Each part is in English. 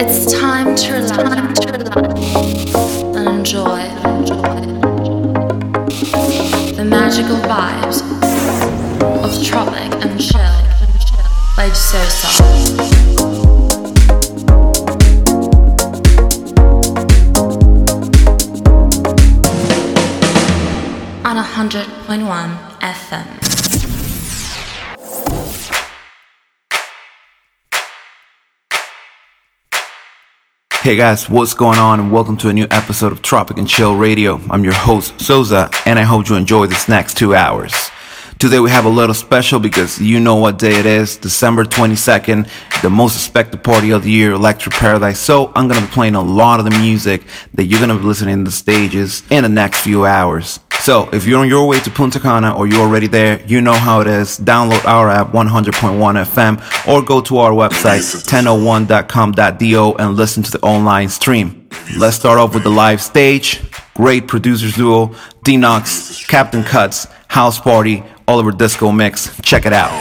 It's time to relax and enjoy the magical vibes of Tropic and Chill by Sosa. On 100.1 FM. Hey guys, what's going on? And welcome to a new episode of Tropic and Chill Radio. I'm your host, Sosa, and I hope you enjoy this next two hours. Today we have a little special because you know what day it is, December 22nd, the most expected party of the year, Electric Paradise. So I'm gonna be playing a lot of the music that you're gonna be listening to the stages in the next few hours. So if you're on your way to Punta Cana or you're already there, you know how it is. Download our app 100.1 FM or go to our website 1001.com.do and listen to the online stream. Let's start off with the live stage. Great producers duo, Dinox, Captain Cuts, House Party, Oliver Disco Mix. Check it out.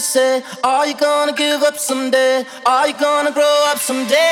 say? Are you gonna give up someday? Are you gonna grow up someday?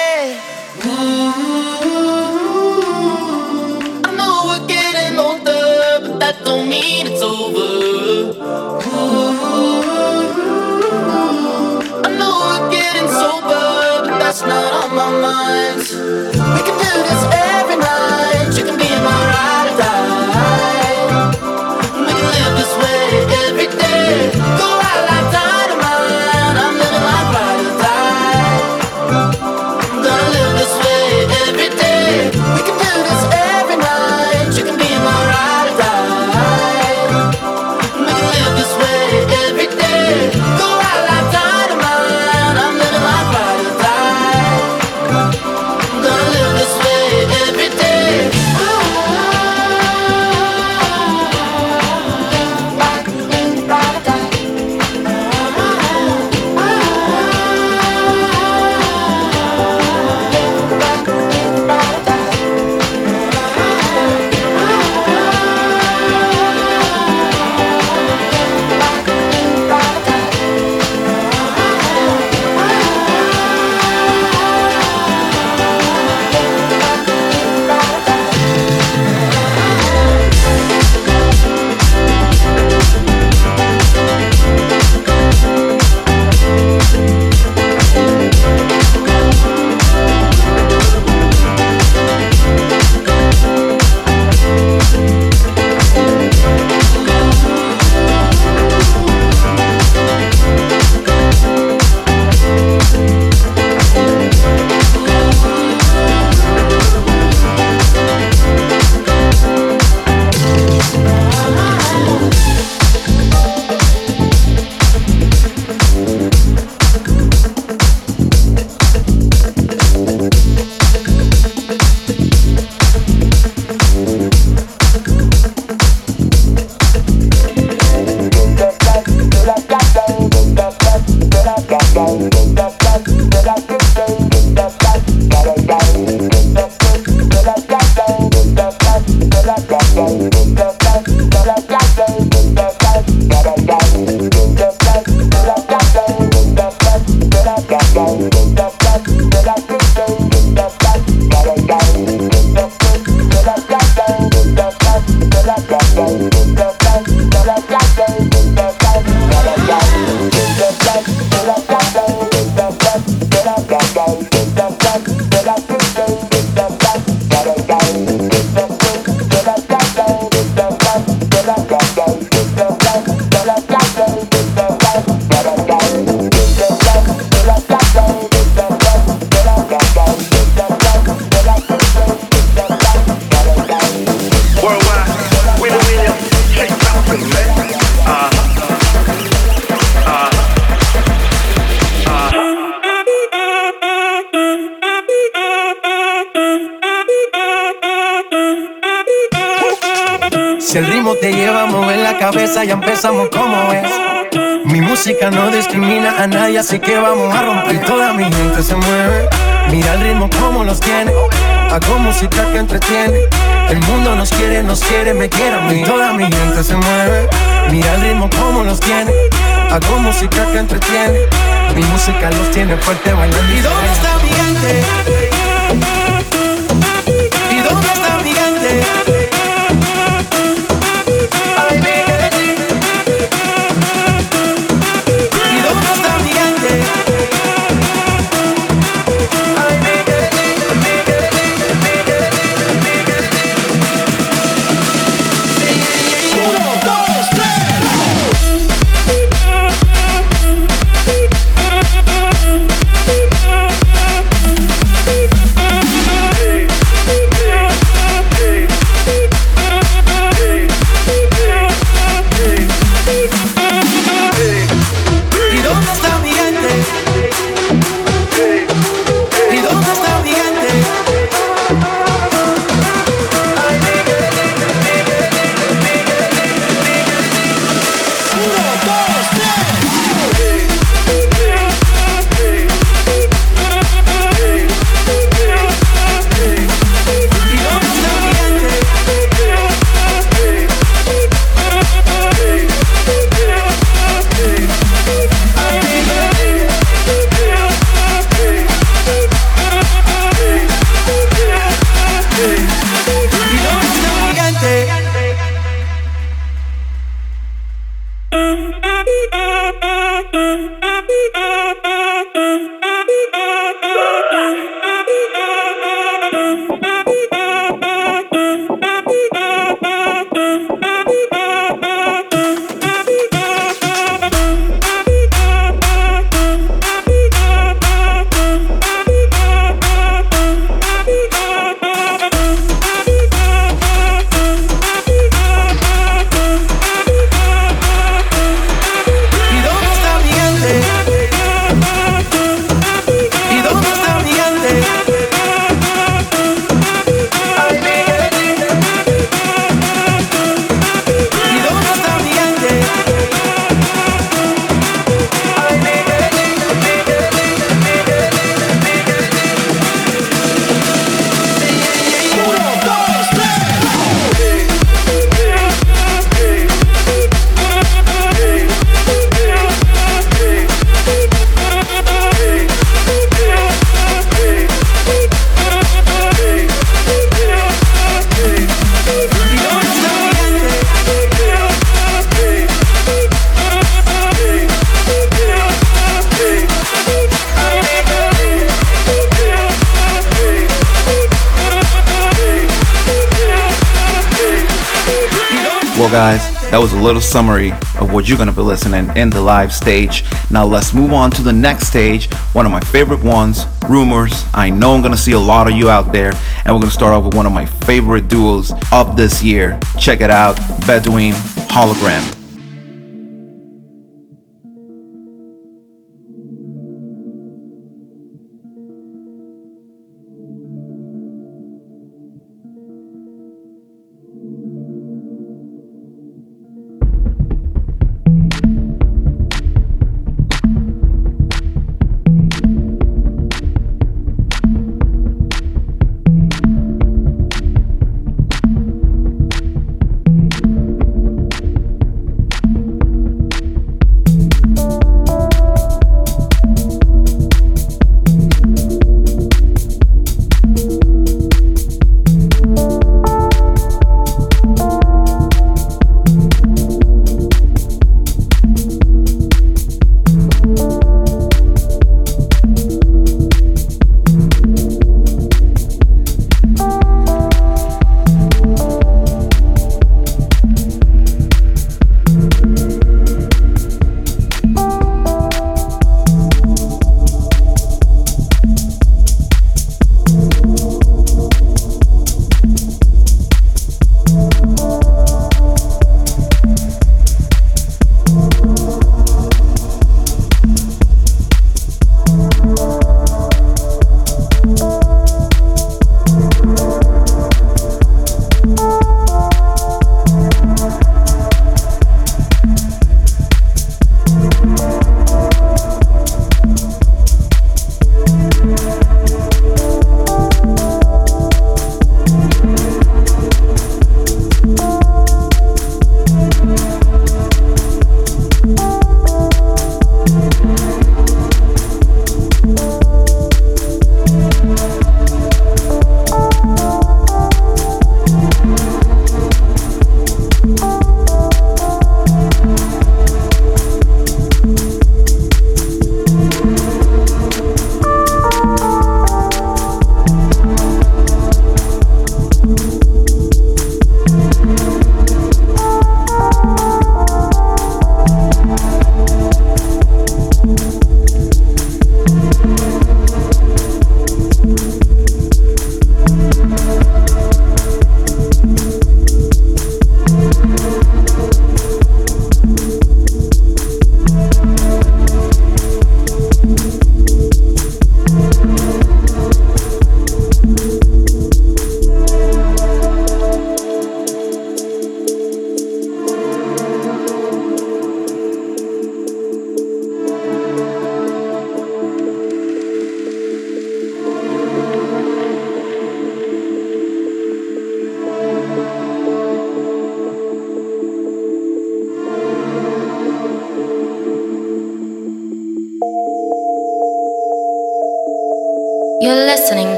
Summary of what you're going to be listening in the live stage. Now, let's move on to the next stage, one of my favorite ones, Rumors. I know I'm going to see a lot of you out there, and we're going to start off with one of my favorite duos of this year. Check it out Bedouin Hologram.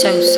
Chill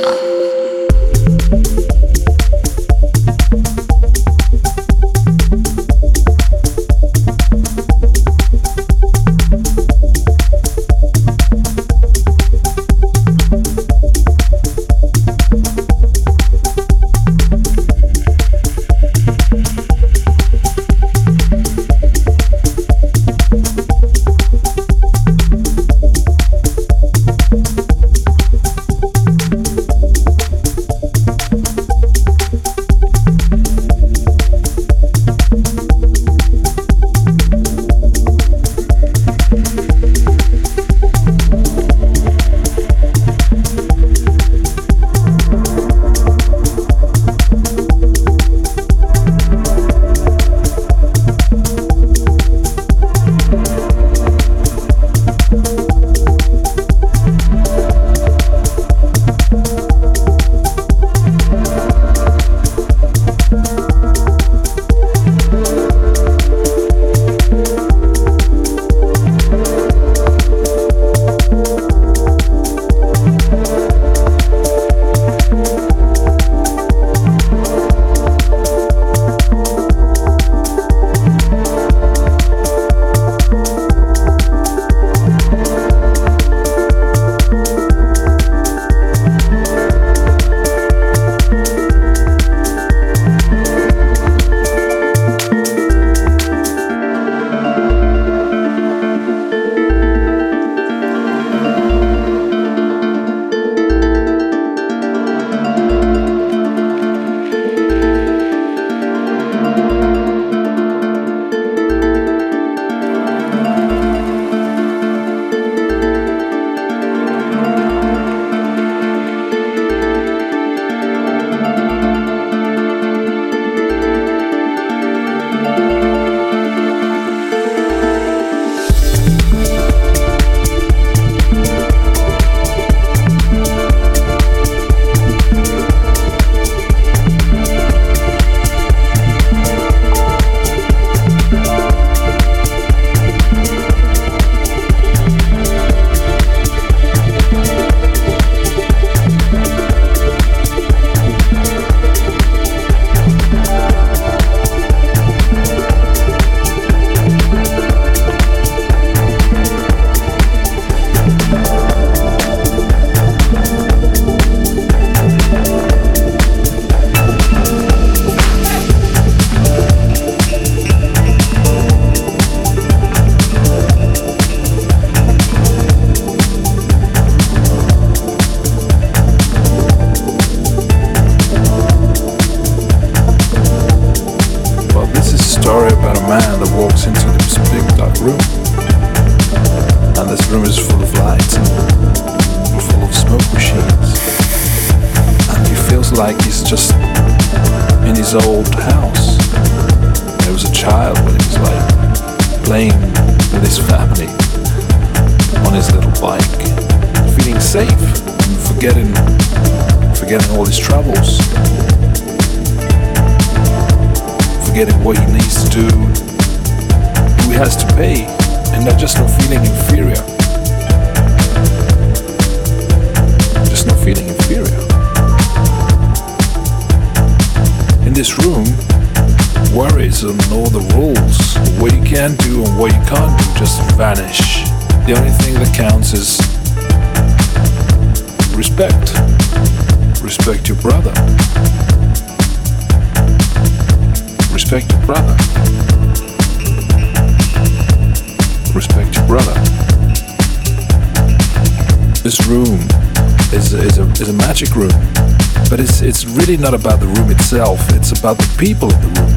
not about the room itself, it's about the people in the room.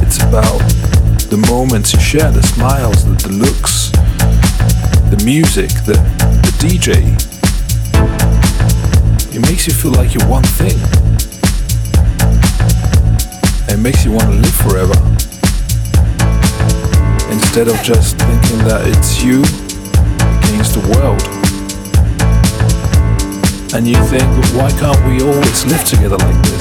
It's about the moments you share, the smiles, the, the looks, the music, the, the DJ. It makes you feel like you're one thing. It makes you want to live forever. Instead of just thinking that it's you against the world and you think, why can't we always live together like this?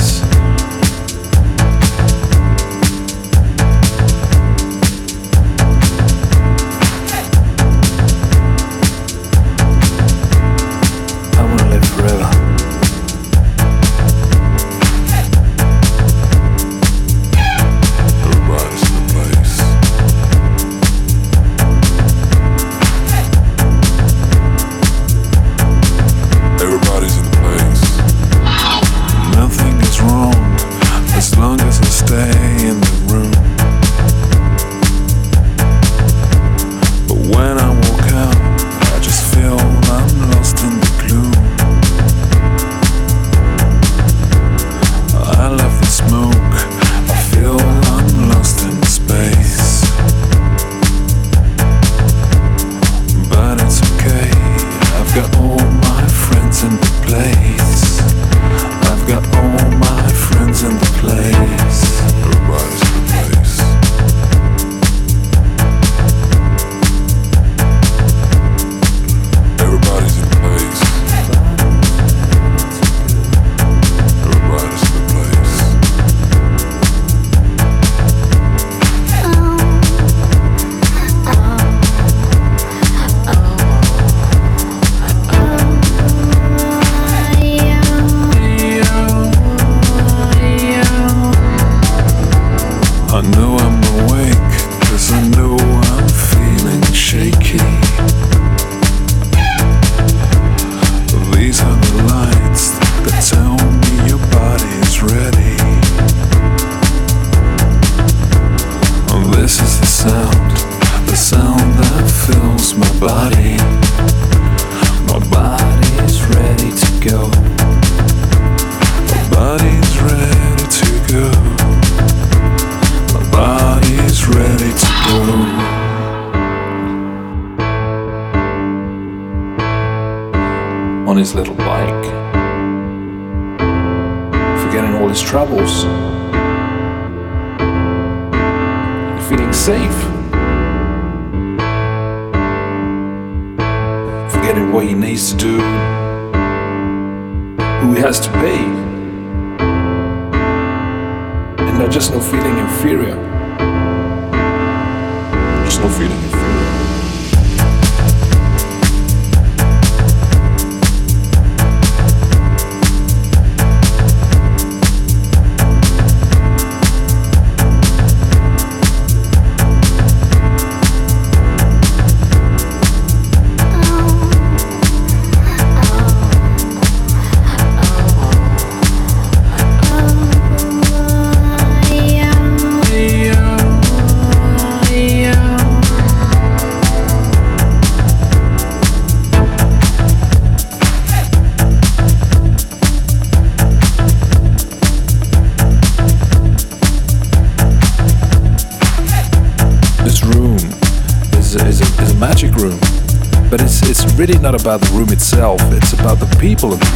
People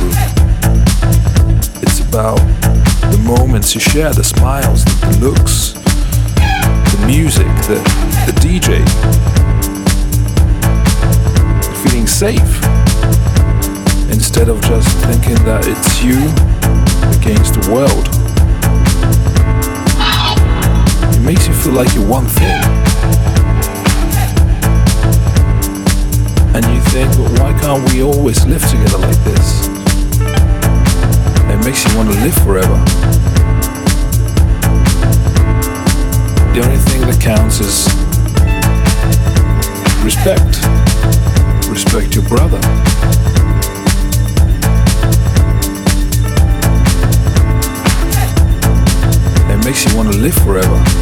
live forever.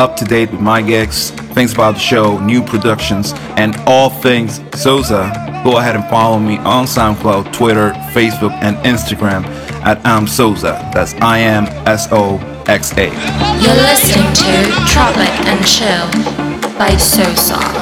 Up to date with my gigs, things about the show, new productions, and all things Sosa, go ahead and follow me on SoundCloud, Twitter, Facebook, and Instagram at I'm Sosa. That's I M S O X A. You're listening to Tropic and Chill by Sosa.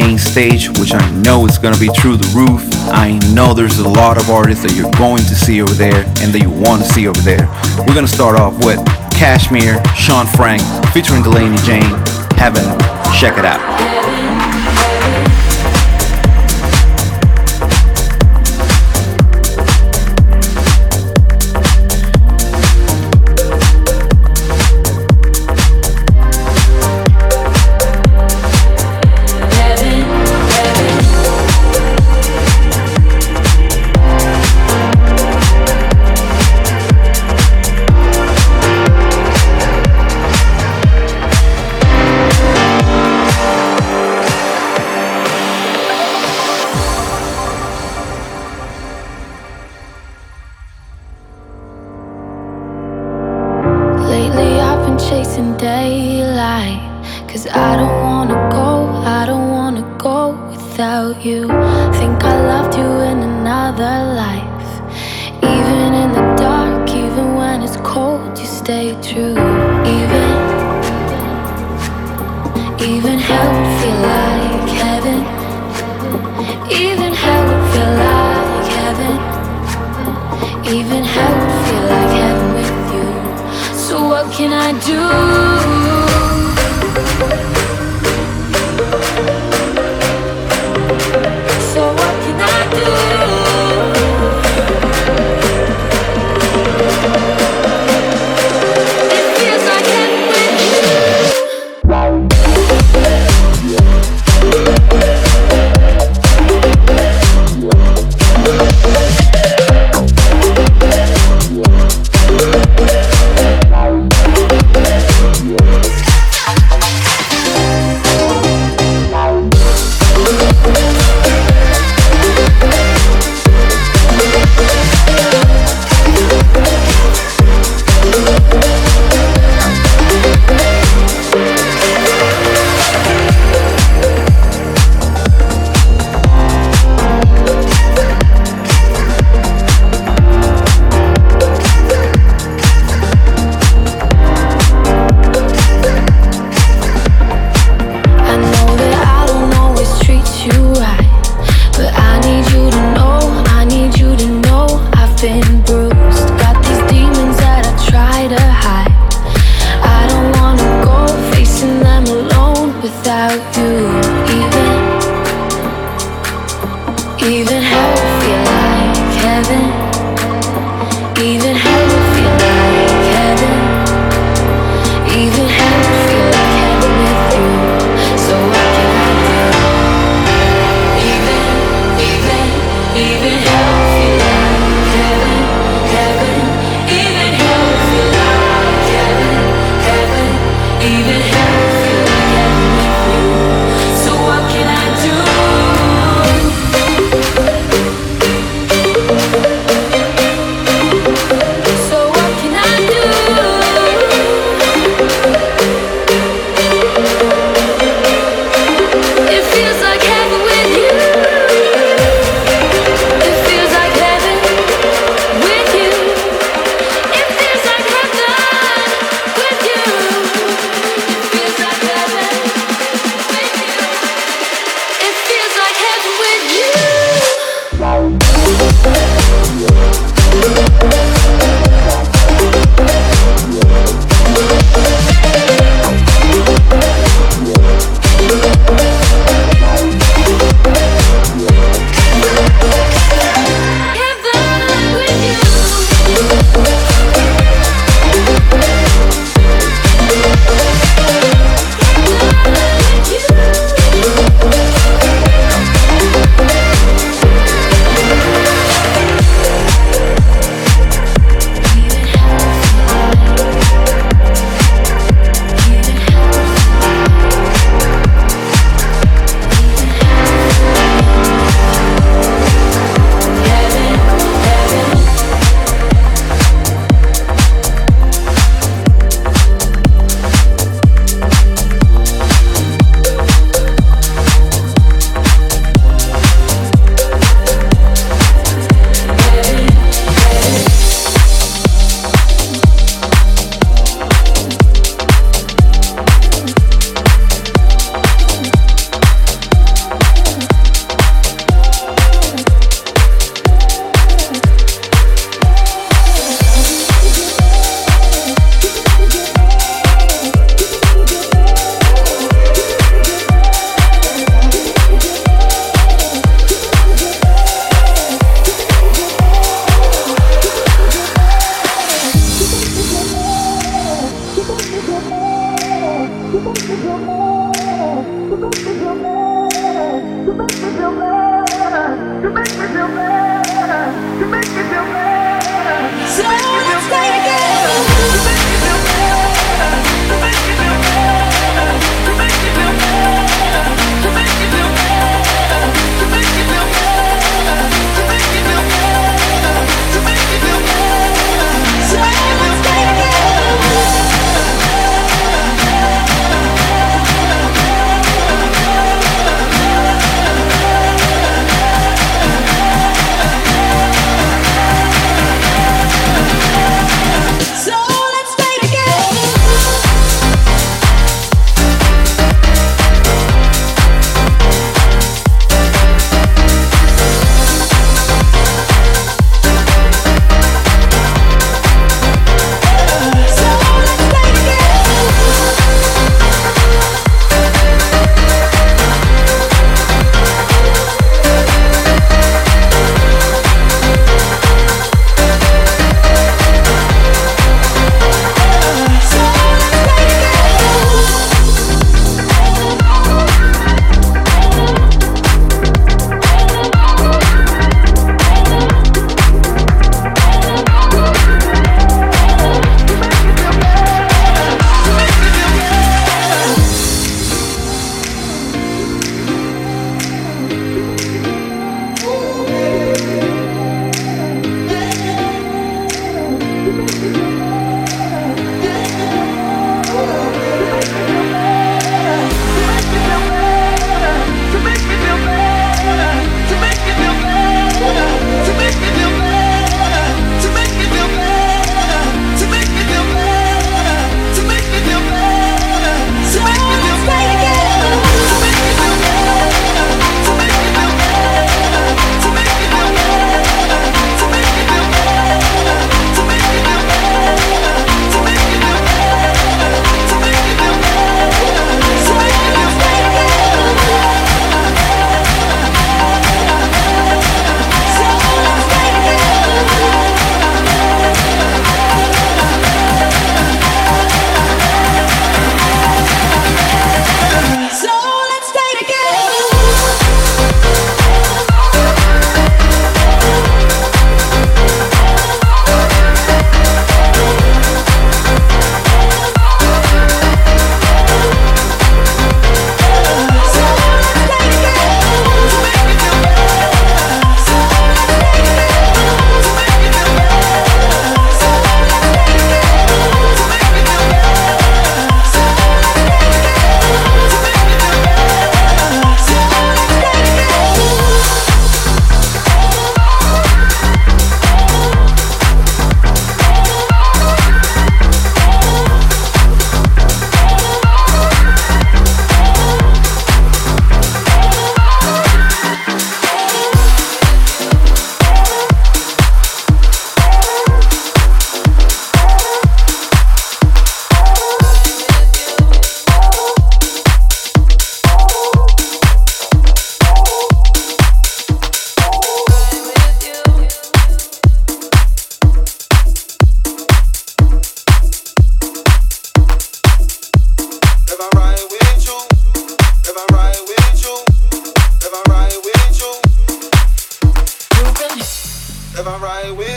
Main stage, which I know is gonna be through the roof. I know there's a lot of artists that you're going to see over there and that you want to see over there. We're gonna start off with KSHMR, Shaun Frank, featuring Delaney Jane, Heaven. Check it out.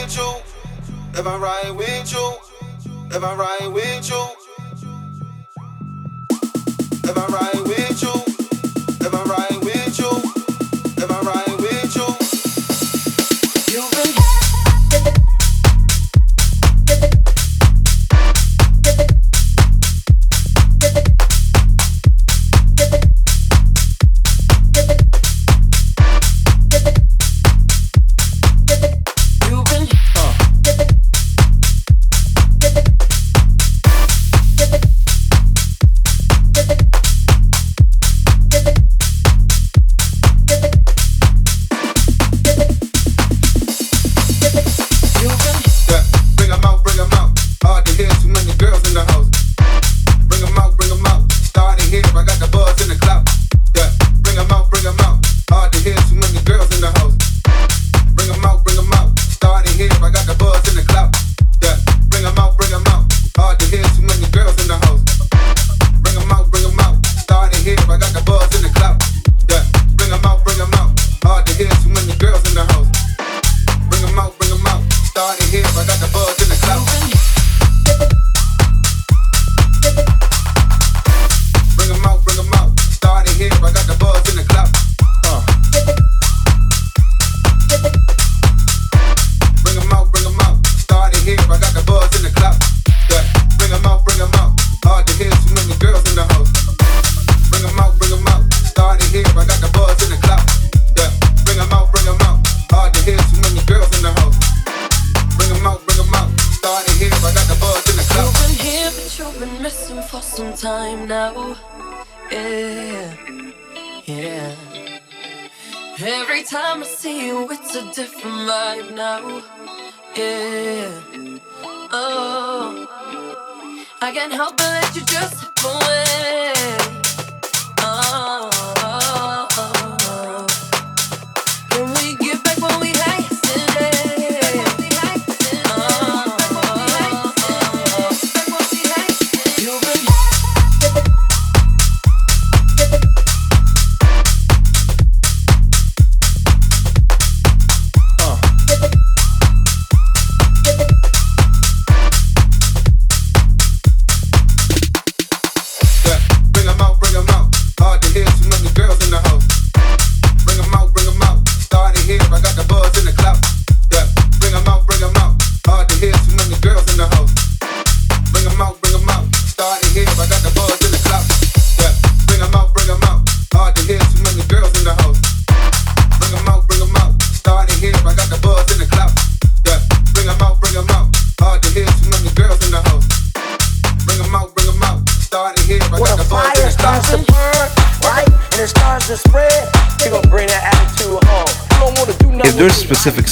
with you, if I ride with you, if I ride with you, if I ride.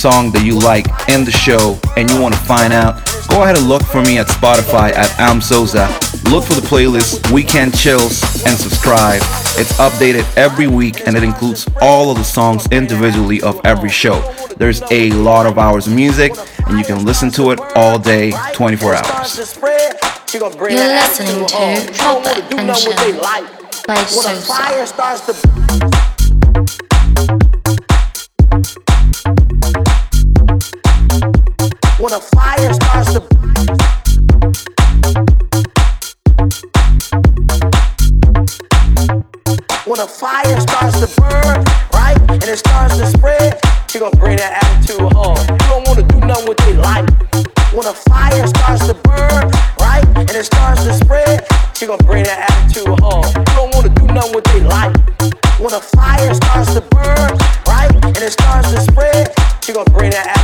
song that you like in the show and you want to find out, go ahead and look for me at Spotify at Am Look for the playlist Weekend Chills and subscribe. It's updated every week and it includes all of the songs individually of every show. There's a lot of hours of music and you can listen to it all day, 24 hours. You're listening to Robert and Chill by Sosa. when a fire starts to burn, right, and it starts to spread, she gonna bring that attitude home. You don't wanna do nothing with your life. When a fire starts to burn, right, and it starts to spread, you're gonna bring that attitude home. You don't wanna do nothing with your life. When a fire starts to burn, right, and it starts to spread, you're gonna bring that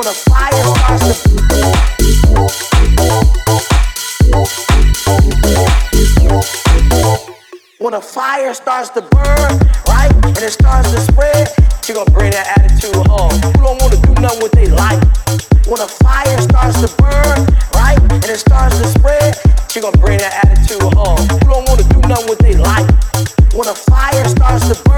when a fire starts to burn when a fire starts to burn, right and it starts to spread she gonna bring that attitude home. Who don't want to do nothing with their life? When a fire starts to burn,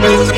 Music.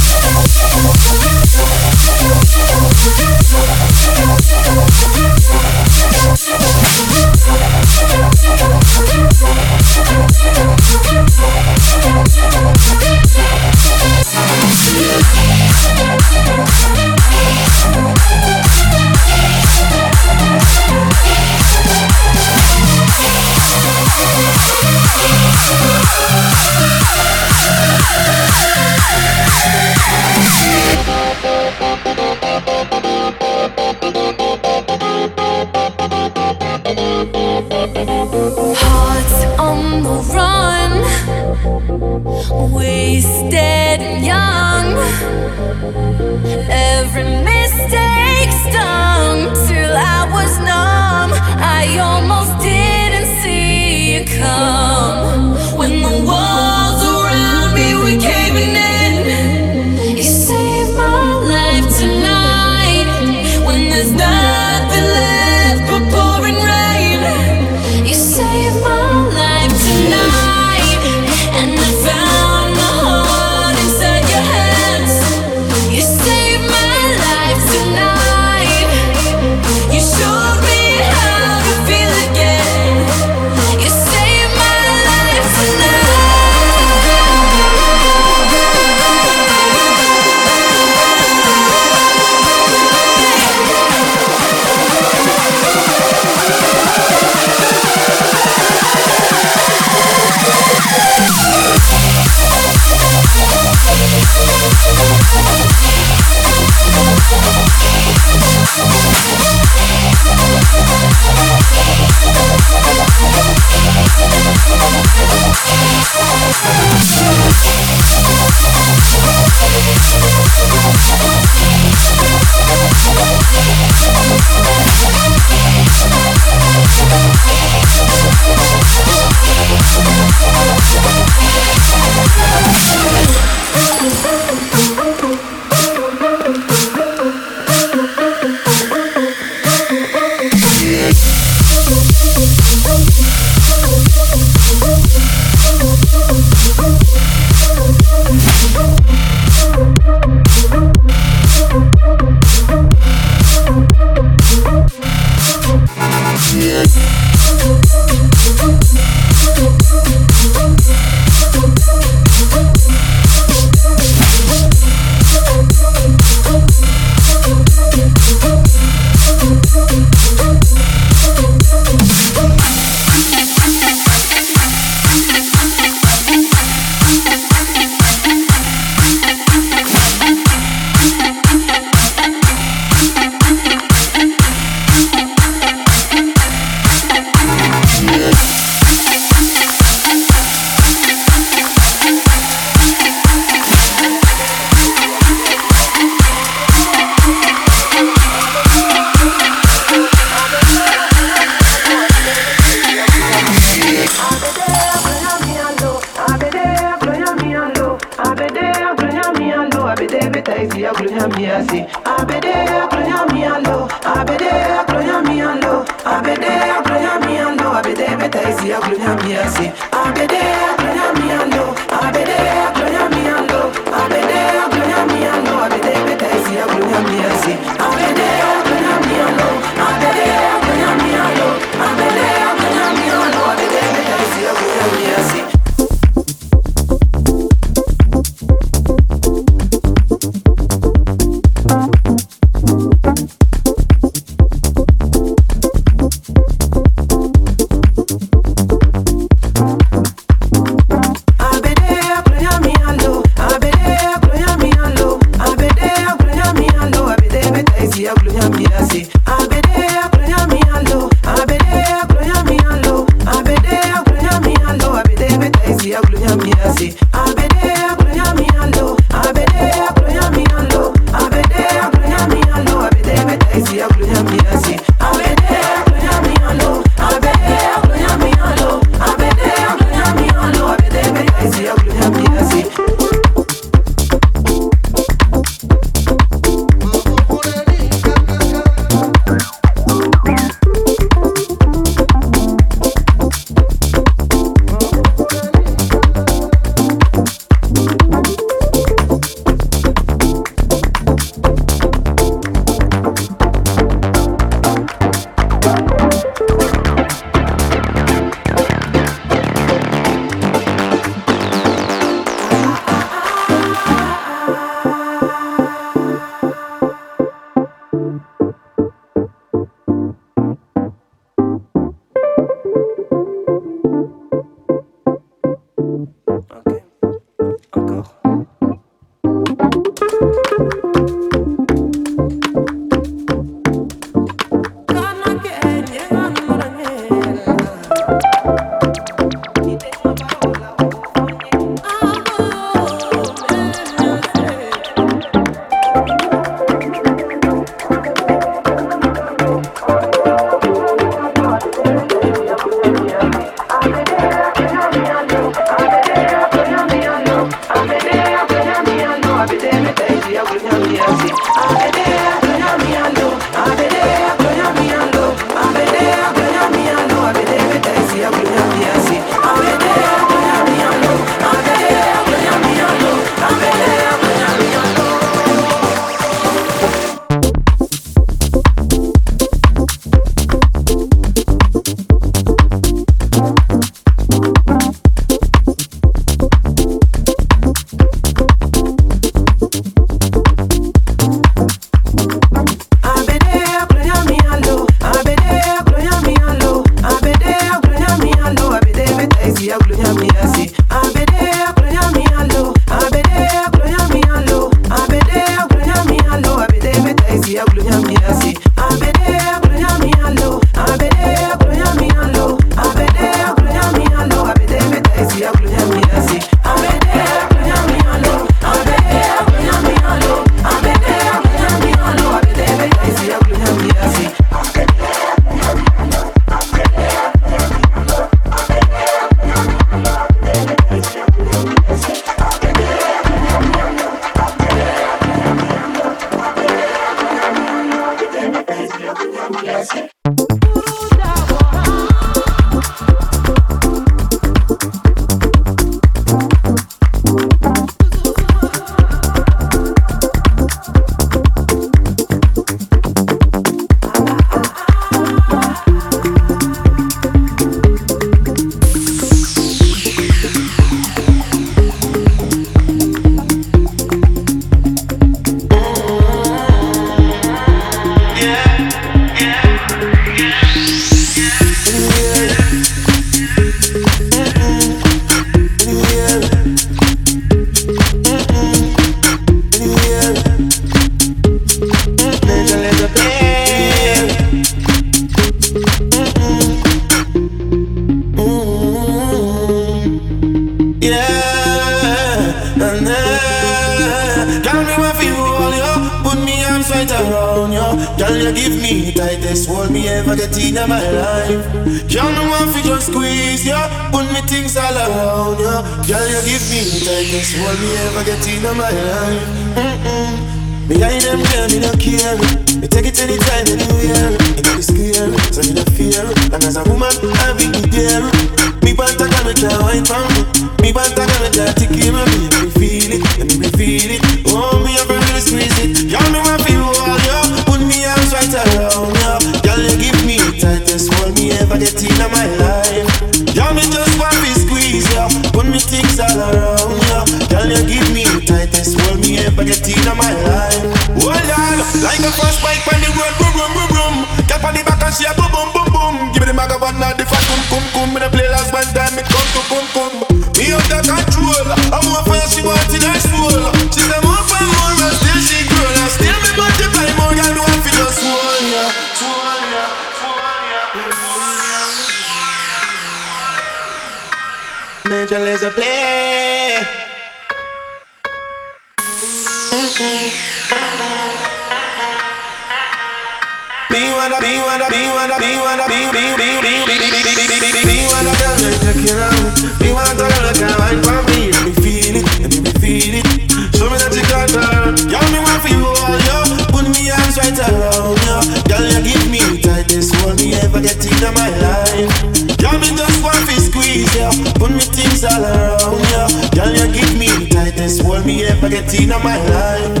Can't be ever getting on my life.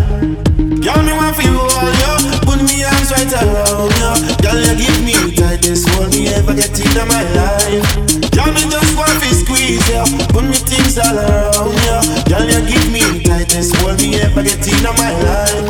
Girl, me want for you all, yo. Put me arms right around, yo. Girl, you give me the tightest hold me ever getting on my life. Girl, me just want to squeeze, yo. Put me things all around, yo. Girl, you give me the tightest hold me ever getting on my life.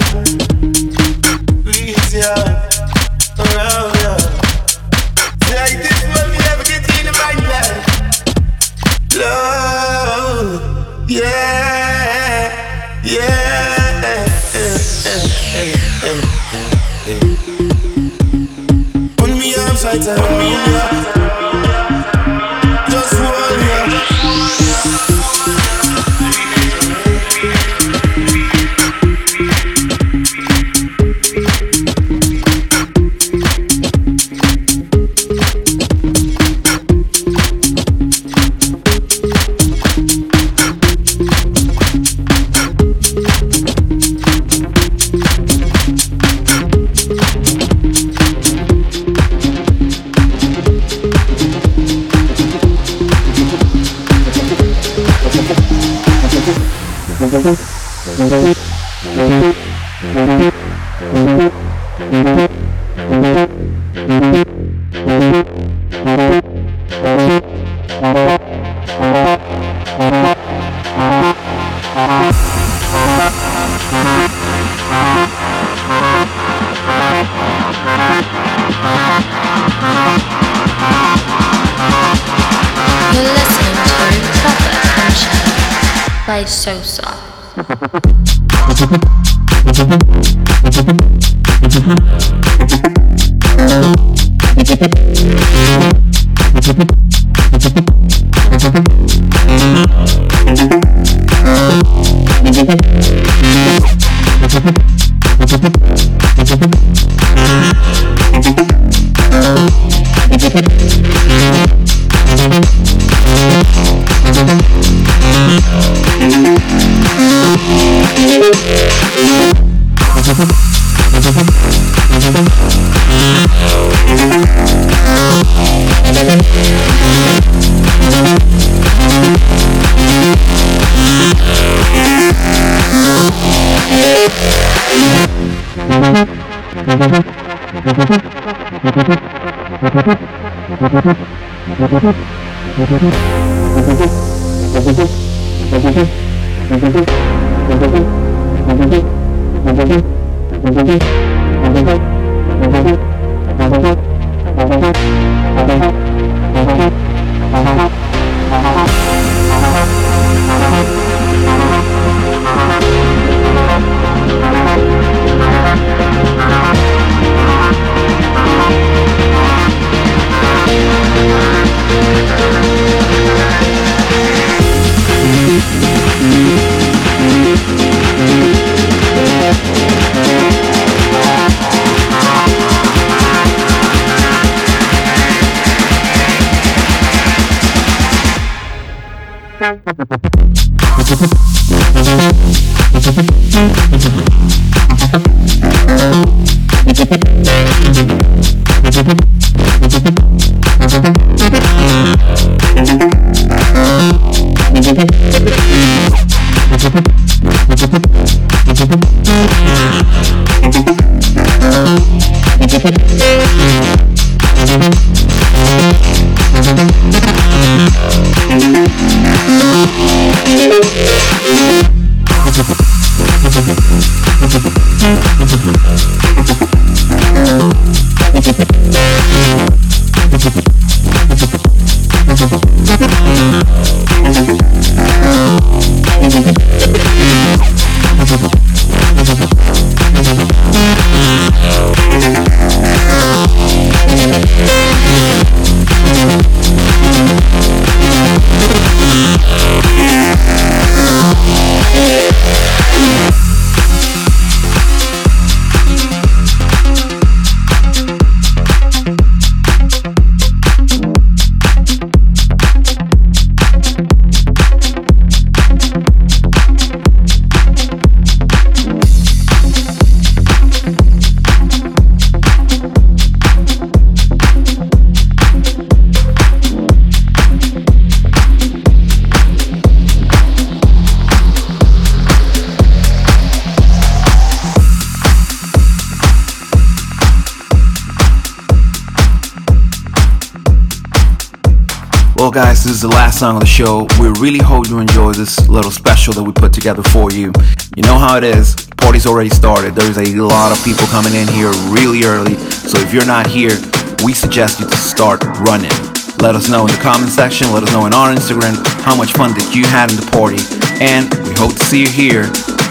Last song of the show. We really hope you enjoy this little special that we put together for you. You know how it is. Party's already started. There's a lot of people coming in here really early. So if you're not here, we suggest you to start running. Let us know in the comment section. Let us know in our Instagram how much fun that you had in the party. And we hope to see you here.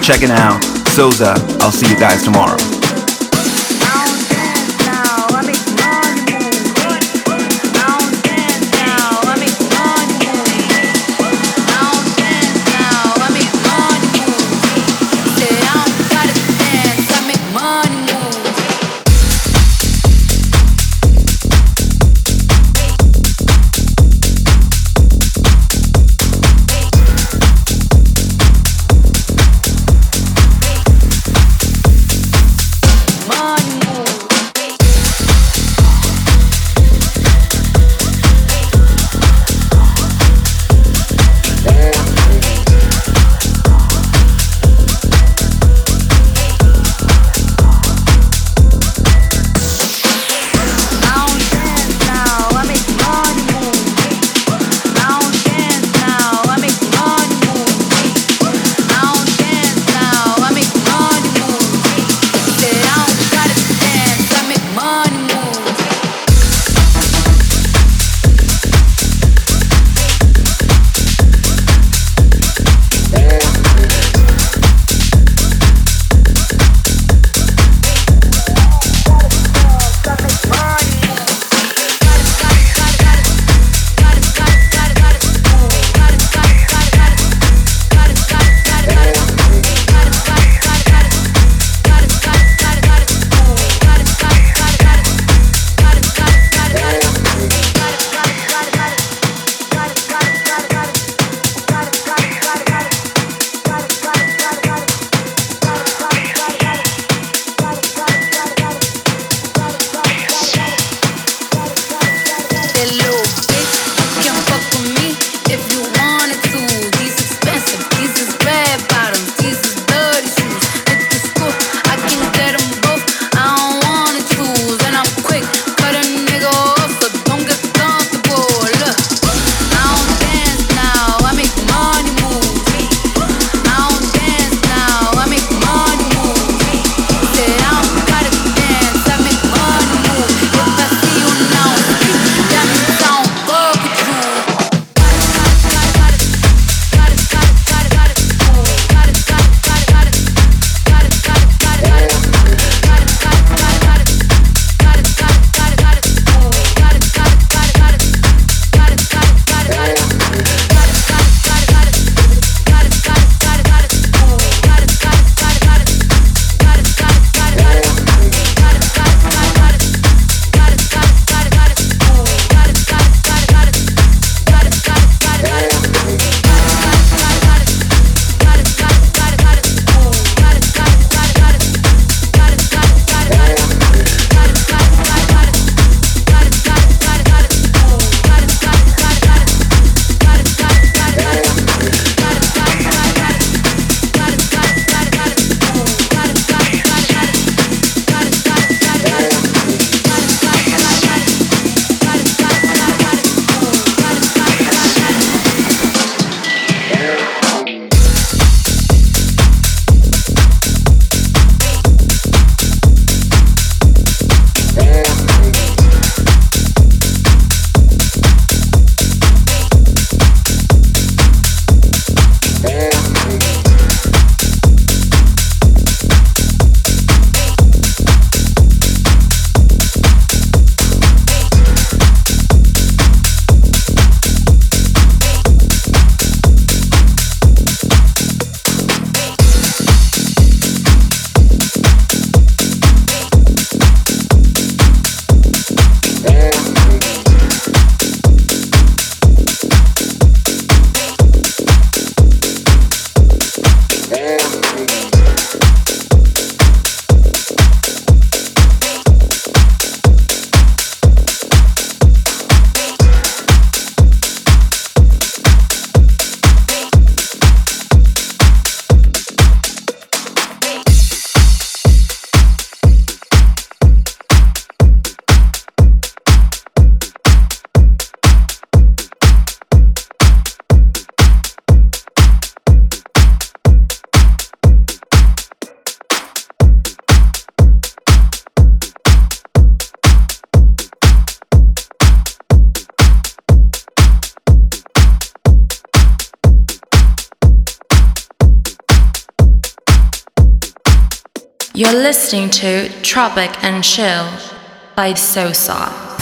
Checking out Soza. I'll see you guys tomorrow. You're listening to Tropic and Chill by Sosa.